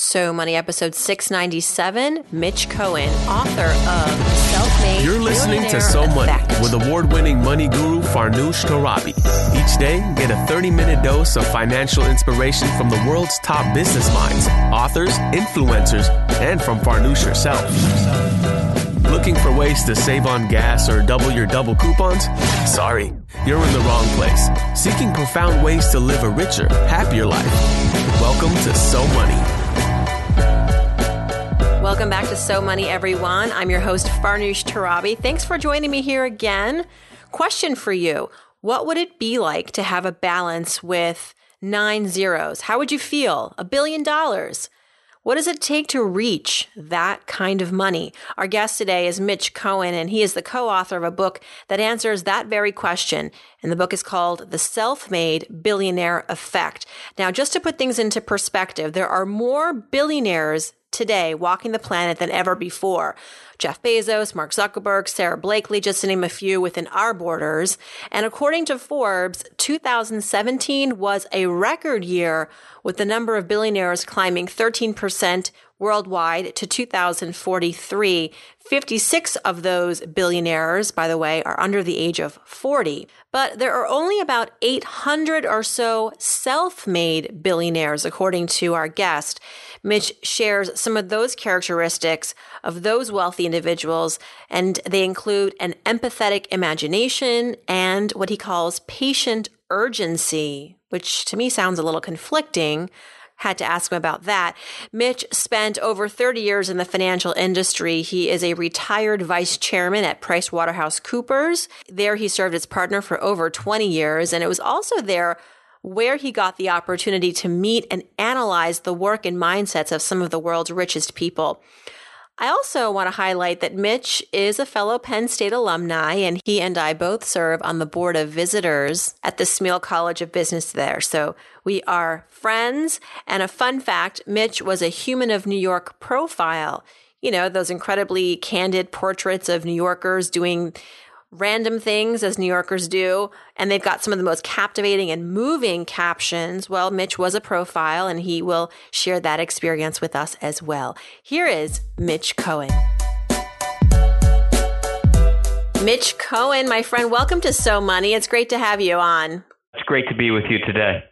So Money, episode 697. Mitch Cohen, author of Self Made. You're listening to So Money with award winning money guru Farnoosh Torabi. Each day, get a 30 minute dose of financial inspiration from the world's top business minds, authors, influencers, and from Farnoosh herself. Looking for ways to save on gas or double your double coupons? Sorry, you're in the wrong place. Seeking profound ways to live a richer, happier life. Welcome to So Money. Welcome back to So Money, everyone. I'm your host, Farnoosh Torabi. Thanks for joining me here again. Question for you What would it be like to have a balance with nine zeros? How would you feel? A billion dollars? What does it take to reach that kind of money? Our guest today is Mitch Cohen, and he is the co author of a book that answers that very question. And the book is called The Self Made Billionaire Effect. Now, just to put things into perspective, there are more billionaires today walking the planet than ever before. Jeff Bezos, Mark Zuckerberg, Sara Blakely, just to name a few within our borders. And according to Forbes, 2017 was a record year with the number of billionaires climbing 13% worldwide to 2043. 56 of those billionaires, by the way, are under the age of 40. But there are only about 800 or so self-made billionaires, according to our guest. Mitch shares some of those characteristics of those wealthy individuals, and they include an empathetic imagination and what he calls patient urgency, which to me sounds a little conflicting had to ask him about that. Mitch spent over 30 years in the financial industry. He is a retired vice chairman at PricewaterhouseCoopers. There he served as partner for over 20 years, and it was also there where he got the opportunity to meet and analyze the work and mindsets of some of the world's richest people. I also want to highlight that Mitch is a fellow Penn State alumni, and he and I both serve on the board of visitors at the Smeal College of Business there. So we are friends. And a fun fact Mitch was a Human of New York profile. You know, those incredibly candid portraits of New Yorkers doing random things as New Yorkers do, and they've got some of the most captivating and moving captions. Well, Mitch was a profile, and he will share that experience with us as well. Here is Mitch Cohen. Mitch Cohen, my friend, welcome to So Money. It's great to have you on. It's great to be with you today.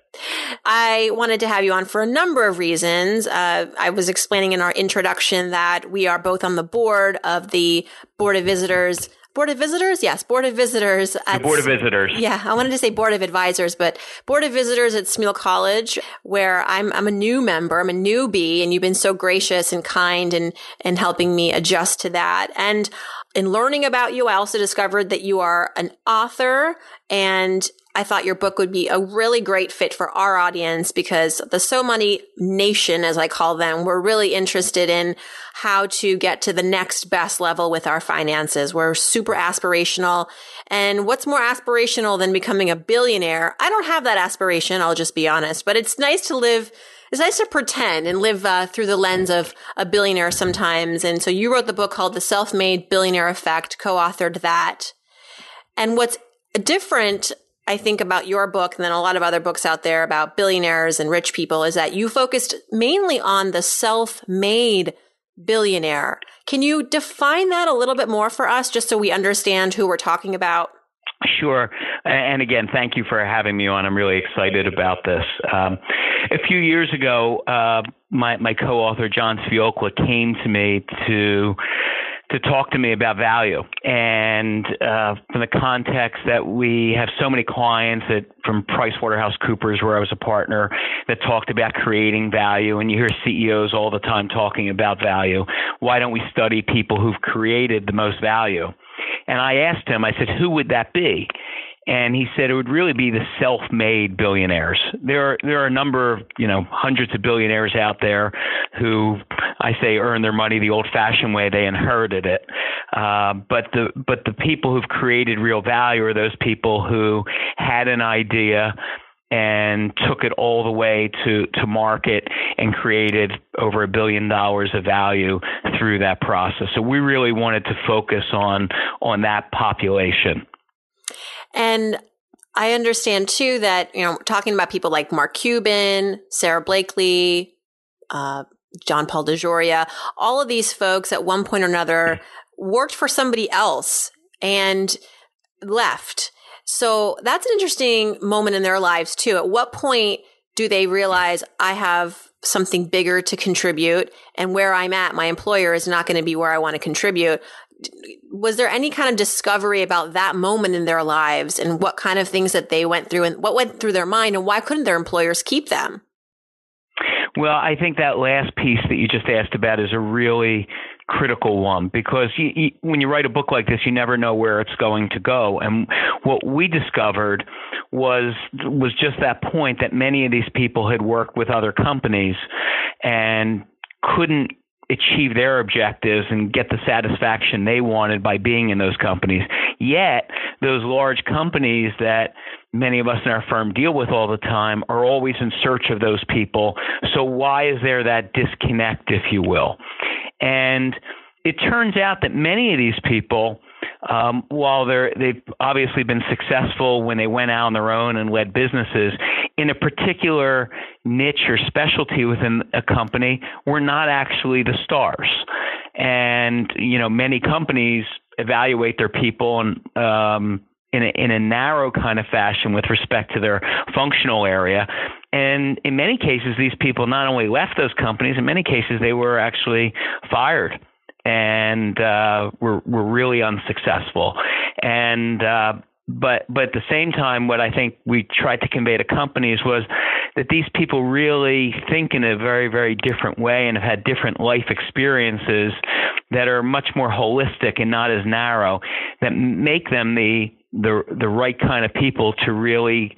I wanted to have you on for a number of reasons. Uh, I was explaining in our introduction that we are both on the board of the Board of Visitors Board of Visitors? Yes, Board of Visitors. At, the Board of Visitors. Yeah, I wanted to say Board of Advisors, but Board of Visitors at Smeal College, where I'm, I'm a new member, I'm a newbie, and you've been so gracious and kind and, and helping me adjust to that. And in learning about you, I also discovered that you are an author and I thought your book would be a really great fit for our audience because the So Money Nation, as I call them, we're really interested in how to get to the next best level with our finances. We're super aspirational. And what's more aspirational than becoming a billionaire? I don't have that aspiration. I'll just be honest, but it's nice to live it's nice to pretend and live uh, through the lens of a billionaire sometimes. And so you wrote the book called The Self Made Billionaire Effect, co authored that. And what's different I think about your book then a lot of other books out there about billionaires and rich people is that you focused mainly on the self-made billionaire. Can you define that a little bit more for us just so we understand who we're talking about? Sure. And again, thank you for having me on. I'm really excited about this. Um, a few years ago, uh, my, my co author, John Sviokla, came to me to to talk to me about value. And uh, from the context that we have so many clients that from PricewaterhouseCoopers, where I was a partner, that talked about creating value, and you hear CEOs all the time talking about value. Why don't we study people who've created the most value? And I asked him, I said, who would that be? and he said it would really be the self-made billionaires. There are there are a number of you know hundreds of billionaires out there who I say earn their money the old-fashioned way. They inherited it, uh, but the but the people who've created real value are those people who had an idea and took it all the way to, to market and created over a billion dollars of value through that process. So we really wanted to focus on on that population. And I understand too that, you know, talking about people like Mark Cuban, Sara Blakely, uh, John Paul DeJoria, all of these folks at one point or another worked for somebody else and left. So that's an interesting moment in their lives too. At what point do they realize I have something bigger to contribute and where I'm at, my employer is not going to be where I want to contribute? Was there any kind of discovery about that moment in their lives and what kind of things that they went through and what went through their mind and why couldn't their employers keep them? Well, I think that last piece that you just asked about is a really critical one because you, you, when you write a book like this, you never know where it's going to go. And what we discovered was was just that point that many of these people had worked with other companies and couldn't achieve their objectives and get the satisfaction they wanted by being in those companies. Yet, those large companies that many of us in our firm deal with all the time are always in search of those people. So, why is there that disconnect, if you will? And it turns out that many of these people, um, while they're, they've obviously been successful when they went out on their own and led businesses, in a particular niche or specialty within a company, were not actually the stars. And, you know, many companies evaluate their people and, um, in a, in a narrow kind of fashion with respect to their functional area. And in many cases, these people not only left those companies, in many cases, they were actually fired and uh, were, were really unsuccessful. And uh, but but at the same time, what I think we tried to convey to companies was that these people really think in a very very different way and have had different life experiences that are much more holistic and not as narrow that make them the the the right kind of people to really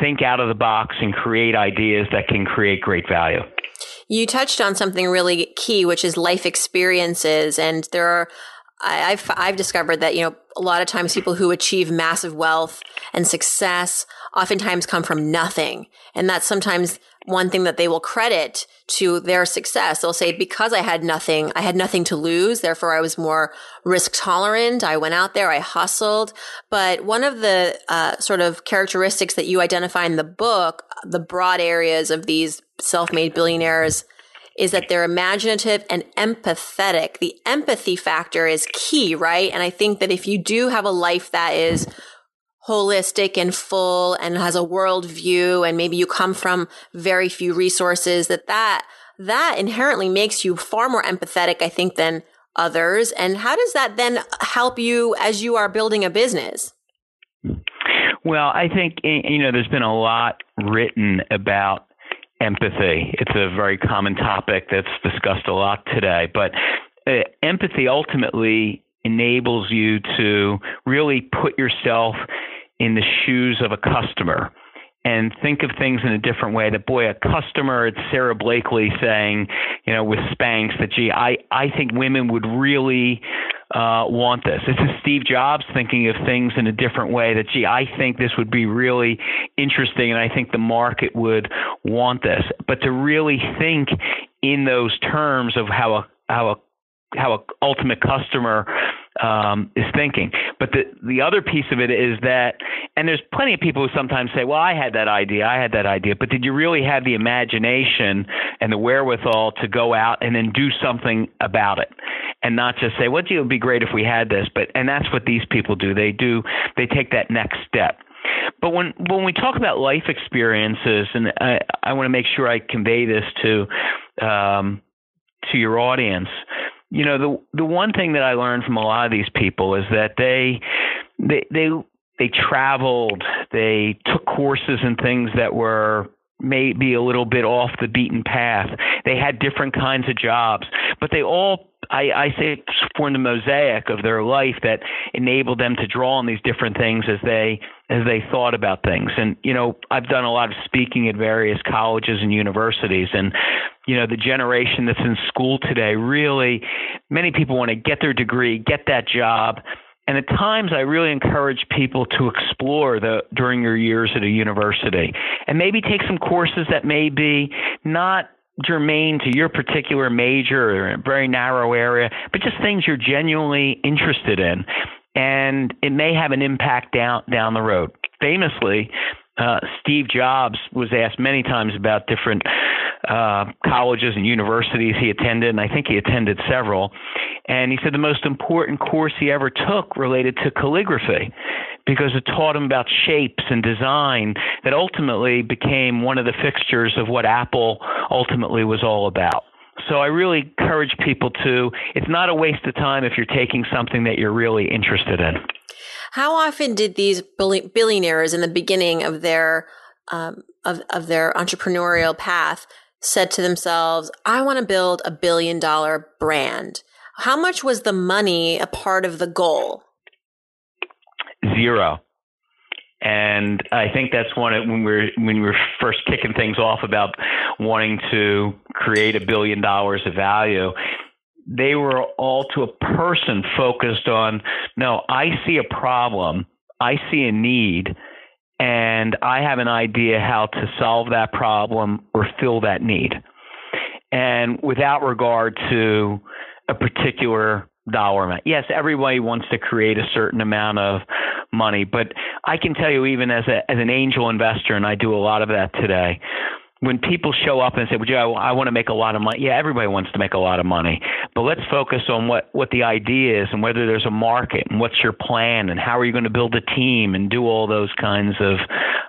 think out of the box and create ideas that can create great value. You touched on something really key, which is life experiences, and there are. I've I've discovered that you know a lot of times people who achieve massive wealth and success oftentimes come from nothing, and that's sometimes one thing that they will credit to their success. They'll say, because I had nothing, I had nothing to lose. Therefore, I was more risk tolerant. I went out there, I hustled. But one of the uh, sort of characteristics that you identify in the book, the broad areas of these self-made billionaires is that they're imaginative and empathetic. The empathy factor is key, right? And I think that if you do have a life that is holistic and full and has a world view and maybe you come from very few resources that that that inherently makes you far more empathetic i think than others. And how does that then help you as you are building a business? Well i think you know there's been a lot written about empathy. It's a very common topic that's discussed a lot today but uh, empathy ultimately enables you to really put yourself in the shoes of a customer and think of things in a different way. That boy, a customer, it's Sara Blakely saying, you know, with Spanx, that gee, I I think women would really uh, want this. This is Steve Jobs thinking of things in a different way. That gee, I think this would be really interesting, and I think the market would want this. But to really think in those terms of how a how a how a ultimate customer um, is thinking. But the the other piece of it is that, and there's plenty of people who sometimes say, "Well, I had that idea, I had that idea," but did you really have the imagination and the wherewithal to go out and then do something about it, and not just say, "Well, it would be great if we had this," but and that's what these people do. They do they take that next step. But when when we talk about life experiences, and I, I want to make sure I convey this to um, to your audience, you know the the one thing that I learned from a lot of these people is that they they they they traveled, they took courses and things that were maybe a little bit off the beaten path. They had different kinds of jobs, but they all I, I say formed a mosaic of their life that enabled them to draw on these different things as they as they thought about things. And you know, I've done a lot of speaking at various colleges and universities, and you know, the generation that's in school today really many people want to get their degree, get that job. And at times, I really encourage people to explore the during your years at a university, and maybe take some courses that may be not germane to your particular major or a very narrow area, but just things you're genuinely interested in. And it may have an impact down down the road. Famously, uh, Steve Jobs was asked many times about different uh, colleges and universities he attended, and I think he attended several. And he said the most important course he ever took related to calligraphy because it taught him about shapes and design that ultimately became one of the fixtures of what Apple ultimately was all about. So I really encourage people to, it's not a waste of time if you're taking something that you're really interested in. How often did these billionaires in the beginning of their um, of, of their entrepreneurial path said to themselves, I want to build a billion dollar brand? How much was the money a part of the goal? Zero. And I think that's one of, when we're when we're first kicking things off about wanting to create a billion dollars of value. They were all to a person focused on no, I see a problem, I see a need, and I have an idea how to solve that problem or fill that need. And without regard to a particular dollar amount. Yes, everybody wants to create a certain amount of money, but I can tell you, even as a as an angel investor, and I do a lot of that today. When people show up and say, "Well, Joe, I, I want to make a lot of money," yeah, everybody wants to make a lot of money, but let's focus on what what the idea is and whether there's a market and what's your plan and how are you going to build a team and do all those kinds of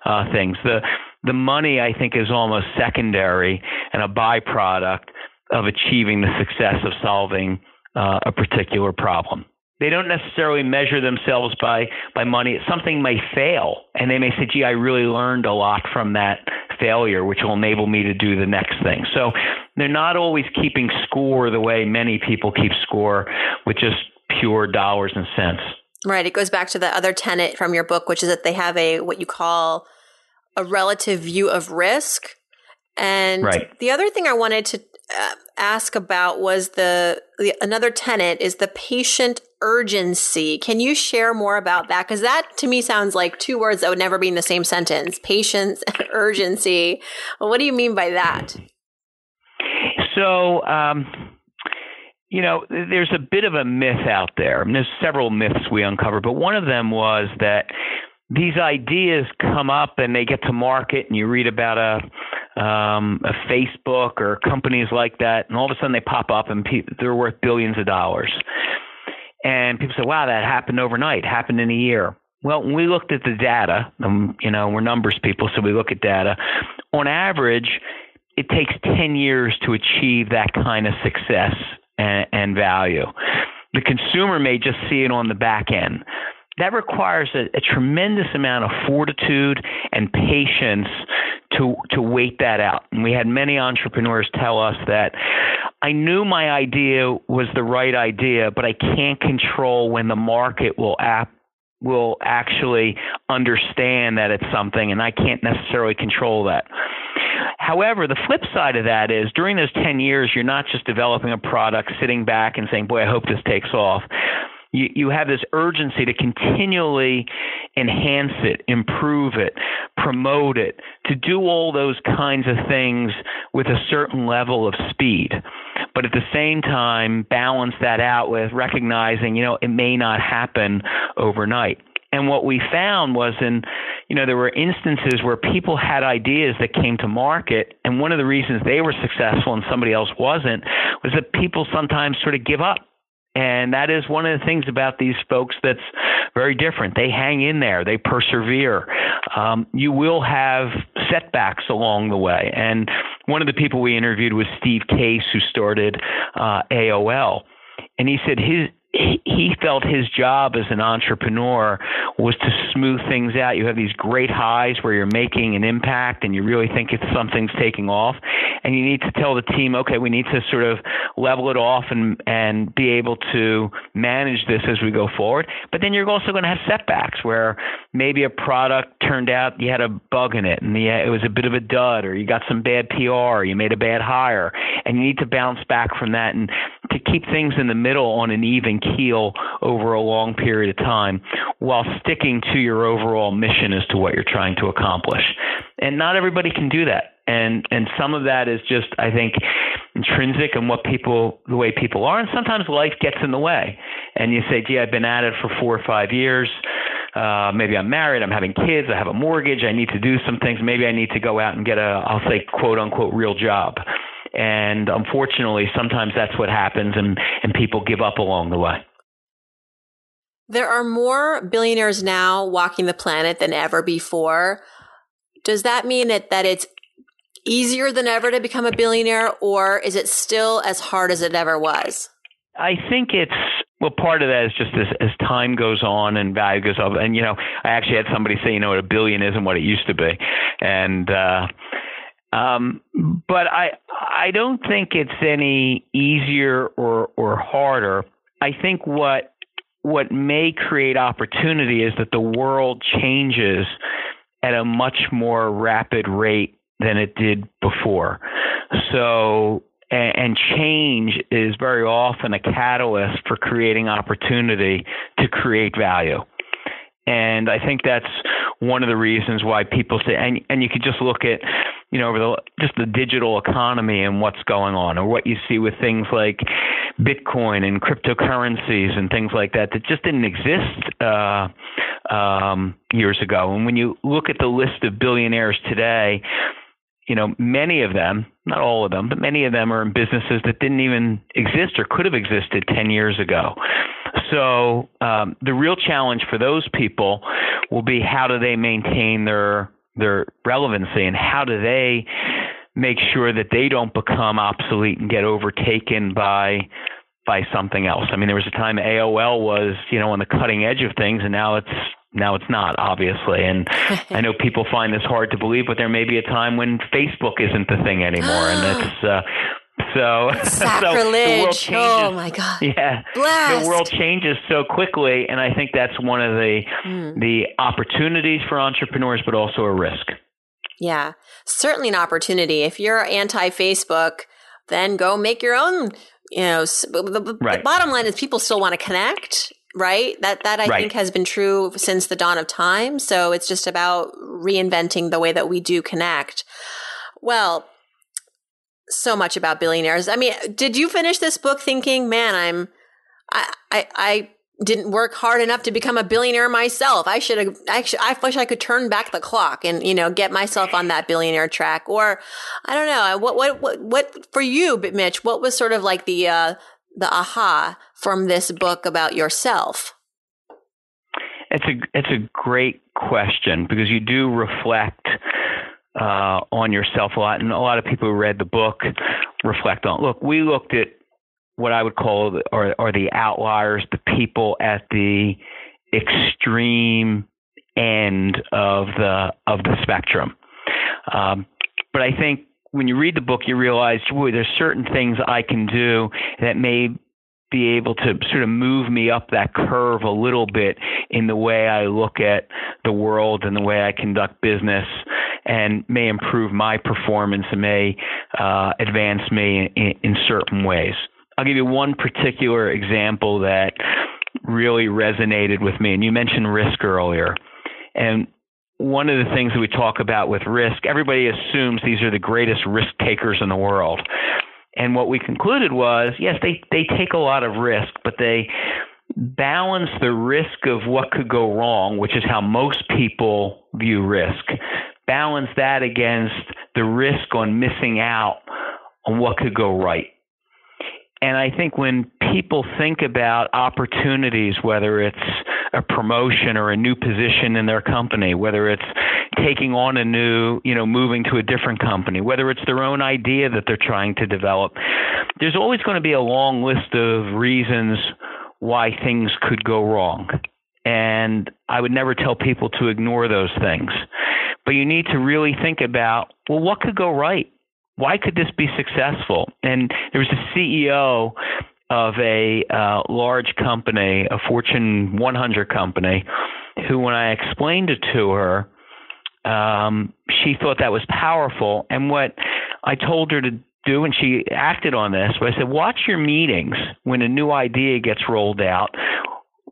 uh, things. The the money, I think, is almost secondary and a byproduct of achieving the success of solving uh, a particular problem. They don't necessarily measure themselves by, by money. Something may fail, and they may say, gee, I really learned a lot from that failure, which will enable me to do the next thing. So they're not always keeping score the way many people keep score with just pure dollars and cents. Right. It goes back to the other tenet from your book, which is that they have a what you call a relative view of risk. And right. the other thing I wanted to ask about was the, the another tenet is the patient urgency. Can you share more about that? Because that to me sounds like two words that would never be in the same sentence: patience and urgency. What do you mean by that? So. Um, you know, there's a bit of a myth out there. there's several myths we uncovered, but one of them was that these ideas come up and they get to market, and you read about a um, a Facebook or companies like that, and all of a sudden they pop up and pe- they're worth billions of dollars. And people say, "Wow, that happened overnight. Happened in a year." Well, when we looked at the data, um, you know, we're numbers people, so we look at data. On average, it takes 10 years to achieve that kind of success and, and value. The consumer may just see it on the back end that requires a, a, tremendous amount of fortitude and patience to to wait that out. And we had many entrepreneurs tell us that I knew my idea was the right idea, but I can't control when the market will app will actually understand that it's something and I can't necessarily control that. However, the flip side of that is during those 10 years, you're not just developing a product, sitting back and saying, boy, I hope this takes off you, you have this urgency to continually enhance it, improve it, promote it, to do all those kinds of things with a certain level of speed. But at the same time, balance that out with recognizing, you know, it may not happen overnight. And what we found was in, you know, there were instances where people had ideas that came to market, and one of the reasons they were successful and somebody else wasn't was that people sometimes sort of give up and that is one of the things about these folks that's very different. They hang in there, they persevere. Um, you will have setbacks along the way. And one of the people we interviewed was Steve Case, who started uh, AOL. And he said his he felt his job as an entrepreneur was to smooth things out. You have these great highs where you're making an impact and you really think it's something's taking off, and you need to tell the team, okay, we need to sort of level it off and and be able to manage this as we go forward. But then you're also going to have setbacks where maybe a product turned out you had a bug in it and the, it was a bit of a dud, or you got some bad PR, or you made a bad hire, and you need to bounce back from that and to keep things in the middle on an even keel over a long period of time while sticking to your overall mission as to what you're trying to accomplish. And not everybody can do that. And and some of that is just I think intrinsic in what people the way people are and sometimes life gets in the way. And you say, "Gee, I've been at it for 4 or 5 years. uh, maybe I'm married, I'm having kids, I have a mortgage, I need to do some things. Maybe I need to go out and get a, I'll say, quote unquote, real job. And unfortunately, sometimes that's what happens, and, and people give up along the way. There are more billionaires now walking the planet than ever before. Does that mean that, that it's easier than ever to become a billionaire, or is it still as hard as it ever was? I think it's well, part of that is just as, as time goes on and value goes up. And you know, I actually had somebody say, you know, a billion isn't what it used to be, and uh, um, but I I don't think it's any easier or or harder. I think what what may create opportunity is that the world changes at a much more rapid rate than it did before. So and, change is very often a catalyst for creating opportunity to create value. And I think that's one of the reasons why people say, and, and you could just look at, you know, over the, just the digital economy and what's going on, or what you see with things like Bitcoin and cryptocurrencies and things like that that just didn't exist uh, um, years ago. And when you look at the list of billionaires today, you know, many of them, not all of them, but many of them are in businesses that didn't even exist or could have existed 10 years ago. So um, the real challenge for those people will be how do they maintain their their relevancy and how do they make sure that they don't become obsolete and get overtaken by by something else. I mean, there was a time AOL was, you know, on the cutting edge of things, and now it's now it's not, obviously. And I know people find this hard to believe, but there may be a time when Facebook isn't the thing anymore, and it's. Uh, so, Sacrilege. so oh my God. Yeah. Blast. The world changes so quickly. And I think that's one of the, mm. the opportunities for entrepreneurs, but also a risk. Yeah. Certainly an opportunity. If you're anti Facebook, then go make your own, you know, the, right. the bottom line is people still want to connect right? That that I right. think has been true since the dawn of time. So it's just about reinventing the way that we do connect. Well, so much about billionaires. I mean, did you finish this book thinking, man, I'm I I, I didn't work hard enough to become a billionaire myself. I should have actually I wish I could turn back the clock and, you know, get myself on that billionaire track. Or I don't know. What what what what for you, Mitch, what was sort of like the uh the aha from this book about yourself? It's a it's a great question because you do reflect uh, on yourself a lot, and a lot of people who read the book reflect on. Look, we looked at what I would call or, or the outliers, the people at the extreme end of the of the spectrum. Um, but I think when you read the book, you realize, boy, there's certain things I can do that may be able to sort of move me up that curve a little bit in the way I look at the world and the way I conduct business and may improve my performance and may uh, advance me in, in certain ways. I'll give you one particular example that really resonated with me. And you mentioned risk earlier. And one of the things that we talk about with risk, everybody assumes these are the greatest risk takers in the world. And what we concluded was, yes, they, they take a lot of risk, but they balance the risk of what could go wrong, which is how most people view risk, balance that against the risk on missing out on what could go right. And I think when people think about opportunities, whether it's a promotion or a new position in their company, whether it's taking on a new, you know, moving to a different company, whether it's their own idea that they're trying to develop, there's always going to be a long list of reasons why things could go wrong. And I would never tell people to ignore those things. But you need to really think about, well, what could go right? Why could this be successful? And there was a CEO of a uh, large company, a Fortune 100 company, who, when I explained it to her, um, she thought that was powerful. And what I told her to do, and she acted on this, but I said, watch your meetings when a new idea gets rolled out.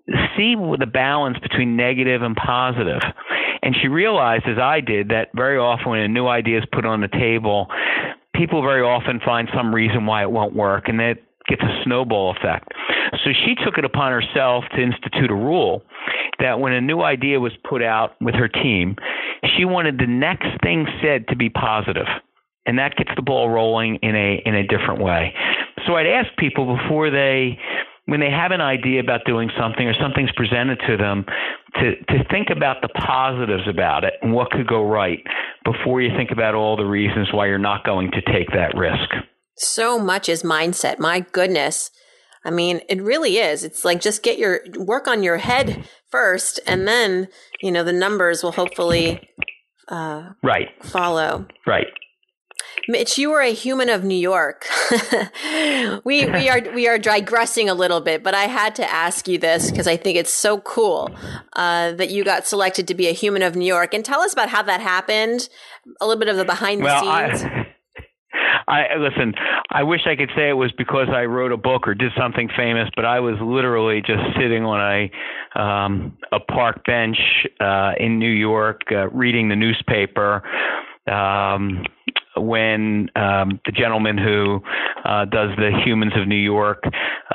See the balance between negative and positive. And she realized, as I did, that very often when a new idea is put on the table, people very often find some reason why it won't work. And that gets a snowball effect. So she took it upon herself to institute a rule that when a new idea was put out with her team, she wanted the next thing said to be positive, and that gets the ball rolling in a in a different way. So I'd ask people before they when they have an idea about doing something or something's presented to them to to think about the positives about it and what could go right before you think about all the reasons why you're not going to take that risk. So much is mindset. My goodness. I mean, it really is. It's like just get your work on your head first, and then you know the numbers will hopefully uh, right follow. Right. Mitch, you were a human of New York. we we are we are digressing a little bit, but I had to ask you this because I think it's so cool uh, that you got selected to be a human of New York. And tell us about how that happened. A little bit of the behind the well, scenes. I- I listen. I wish I could say it was because I wrote a book or did something famous, but I was literally just sitting on a um, a park bench uh, in New York, uh, reading the newspaper. Um, when um, the gentleman who uh, does the Humans of New York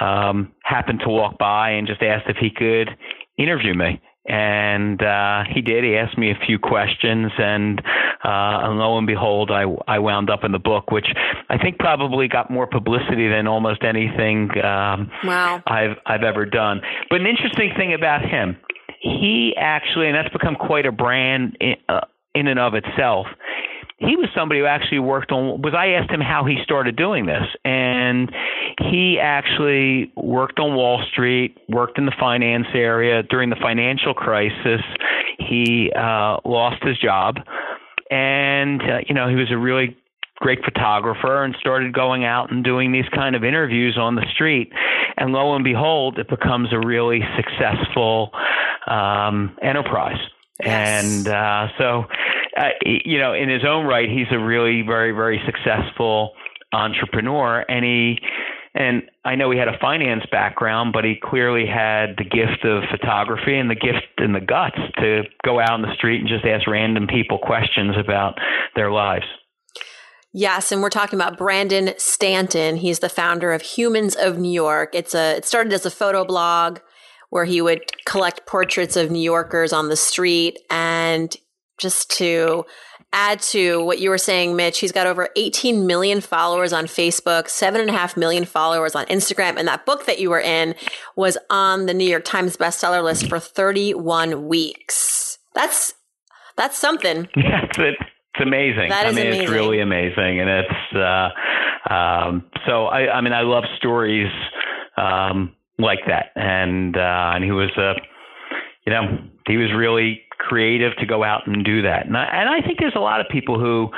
um, happened to walk by and just asked if he could interview me. And uh, he did. He asked me a few questions, and, uh, and lo and behold, I, I wound up in the book, which I think probably got more publicity than almost anything um, wow. I've I've ever done. But an interesting thing about him, he actually, and that's become quite a brand in, uh, in and of itself he was somebody who actually worked on was I asked him how he started doing this and he actually worked on Wall Street, worked in the finance area during the financial crisis. He uh lost his job and uh, you know, he was a really great photographer and started going out and doing these kind of interviews on the street and lo and behold it becomes a really successful um enterprise. Yes. And uh so uh, you know, in his own right, he's a really very, very successful entrepreneur, and he and I know he had a finance background, but he clearly had the gift of photography and the gift and the guts to go out on the street and just ask random people questions about their lives. Yes, and we're talking about Brandon Stanton. He's the founder of Humans of New York. It's a it started as a photo blog where he would collect portraits of New Yorkers on the street and just to add to what you were saying, Mitch, he's got over 18 million followers on Facebook, seven and a half million followers on Instagram. And that book that you were in was on the New York Times bestseller list for 31 weeks. That's, that's something. Yeah, it's, it's amazing. That is I mean, amazing. it's really amazing. And it's, uh, um, so I, I mean, I love stories, um, like that. And, uh, and he was, uh, you know, he was really creative to go out and do that. And I, and I think there's a lot of people who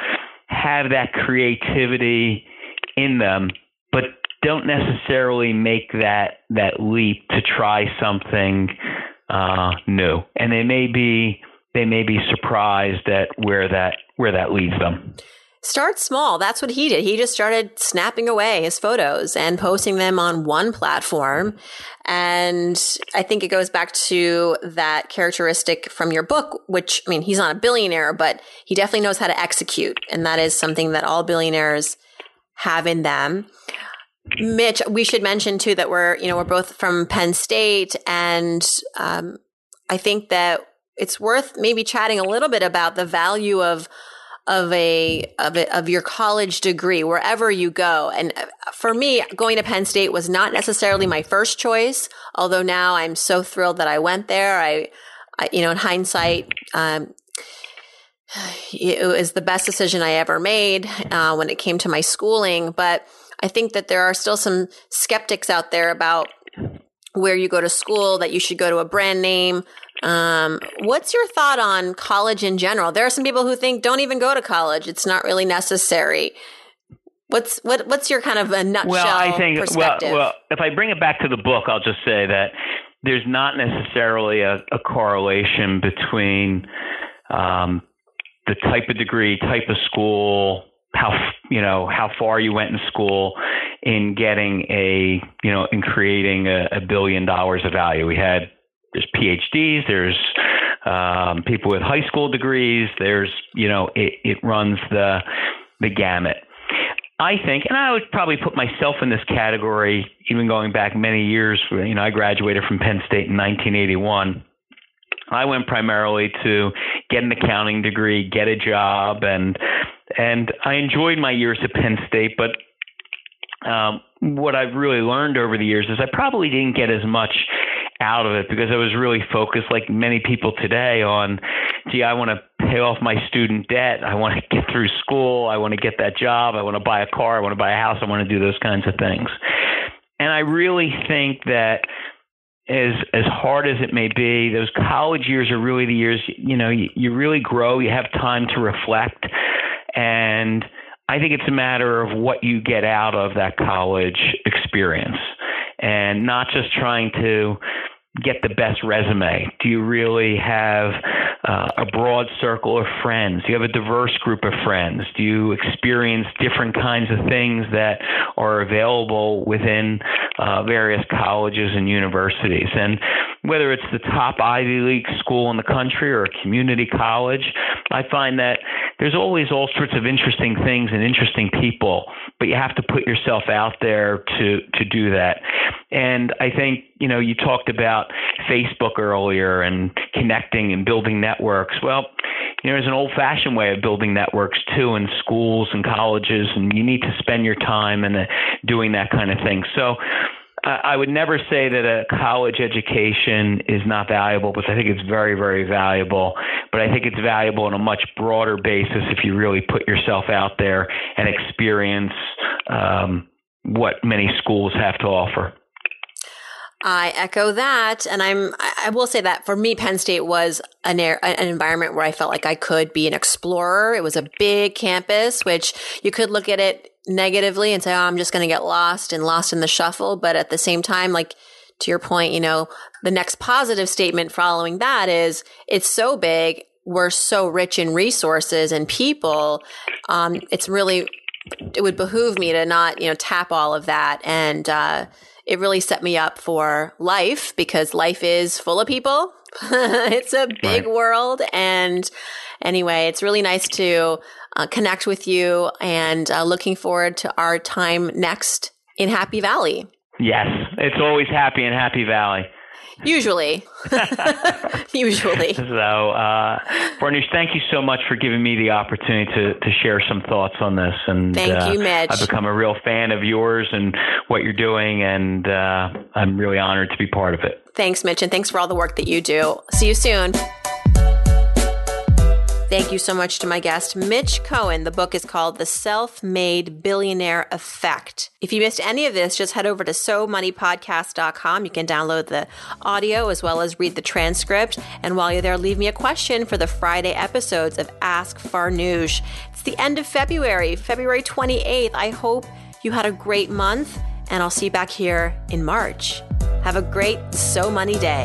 have that creativity in them, but don't necessarily make that that leap to try something uh, new, and they may be they may be surprised at where that where that leads them. Start small. That's what he did. He just started snapping away his photos and posting them on one platform. And I think it goes back to that characteristic from your book, which, I mean, he's not a billionaire, but he definitely knows how to execute. And that is something that all billionaires have in them. Mitch, we should mention too that we're, you know, we're both from Penn State. And um, I think that it's worth maybe chatting a little bit about the value of of a of a, of your college degree wherever you go. And for me, going to Penn State was not necessarily my first choice. Although now I'm so thrilled that I went there. I, I you know, in hindsight, um, it was the best decision I ever made uh, when it came to my schooling. But I think that there are still some skeptics out there about where you go to school, that you should go to a brand name. Um, what's your thought on college in general? There are some people who think don't even go to college; it's not really necessary. What's what? What's your kind of a nutshell well, I think well, well, if I bring it back to the book, I'll just say that there's not necessarily a, a correlation between um, the type of degree, type of school, how you know how far you went in school in getting a you know in creating a, a billion dollars of value. We had there's PhDs, there's um, people with high school degrees, there's you know it, it runs the the gamut. I think, and I would probably put myself in this category, even going back many years. You know, I graduated from Penn State in 1981. I went primarily to get an accounting degree, get a job, and and I enjoyed my years at Penn State. But um, what I've really learned over the years is I probably didn't get as much out of it because I was really focused, like many people today, on, gee, I want to pay off my student debt. I want to get through school. I want to get that job. I want to buy a car. I want to buy a house. I want to do those kinds of things. And I really think that as as hard as it may be, those college years are really the years you know you, you really grow. You have time to reflect, and I think it's a matter of what you get out of that college experience, and not just trying to get the best resume? Do you really have uh, a broad circle of friends? Do you have a diverse group of friends? Do you experience different kinds of things that are available within uh, various colleges and universities? And whether it's the top Ivy League school in the country or a community college, I find that there's always all sorts of interesting things and interesting people, but you have to put yourself out there to to do that. And I think you know you talked about Facebook earlier and connecting and building networks. Well, you know, there's an old-fashioned way of building networks too in schools and colleges, and you need to spend your time and doing that kind of thing. So I would never say that a college education is not valuable, but I think it's very, very valuable. But I think it's valuable on a much broader basis if you really put yourself out there and experience um, what many schools have to offer. I echo that, and I'm. I will say that for me, Penn State was an an environment where I felt like I could be an explorer. It was a big campus, which you could look at it negatively and say, "Oh, I'm just going to get lost and lost in the shuffle." But at the same time, like to your point, you know, the next positive statement following that is, it's so big. We're so rich in resources and people. Um, it's really, it would behoove me to not, you know, tap all of that and. Uh, it really set me up for life because life is full of people. it's a big right. world. And anyway, it's really nice to uh, connect with you and uh, looking forward to our time next in Happy Valley. Yes, it's always happy in Happy Valley. Usually. Usually. So, uh, Farnoosh, thank you so much for giving me the opportunity to, to share some thoughts on this. And thank uh, you, Mitch. I've become a real fan of yours and what you're doing, and uh, I'm really honored to be part of it. Thanks, Mitch, and thanks for all the work that you do. See you soon. Thank you so much to my guest, Mitch Cohen. The book is called The Self Made Billionaire Effect. If you missed any of this, just head over to SoMoneyPodcast.com. You can download the audio as well as read the transcript. And while you're there, leave me a question for the Friday episodes of Ask Farnoosh. It's the end of February, February 28th. I hope you had a great month, and I'll see you back here in March. Have a great So Money day.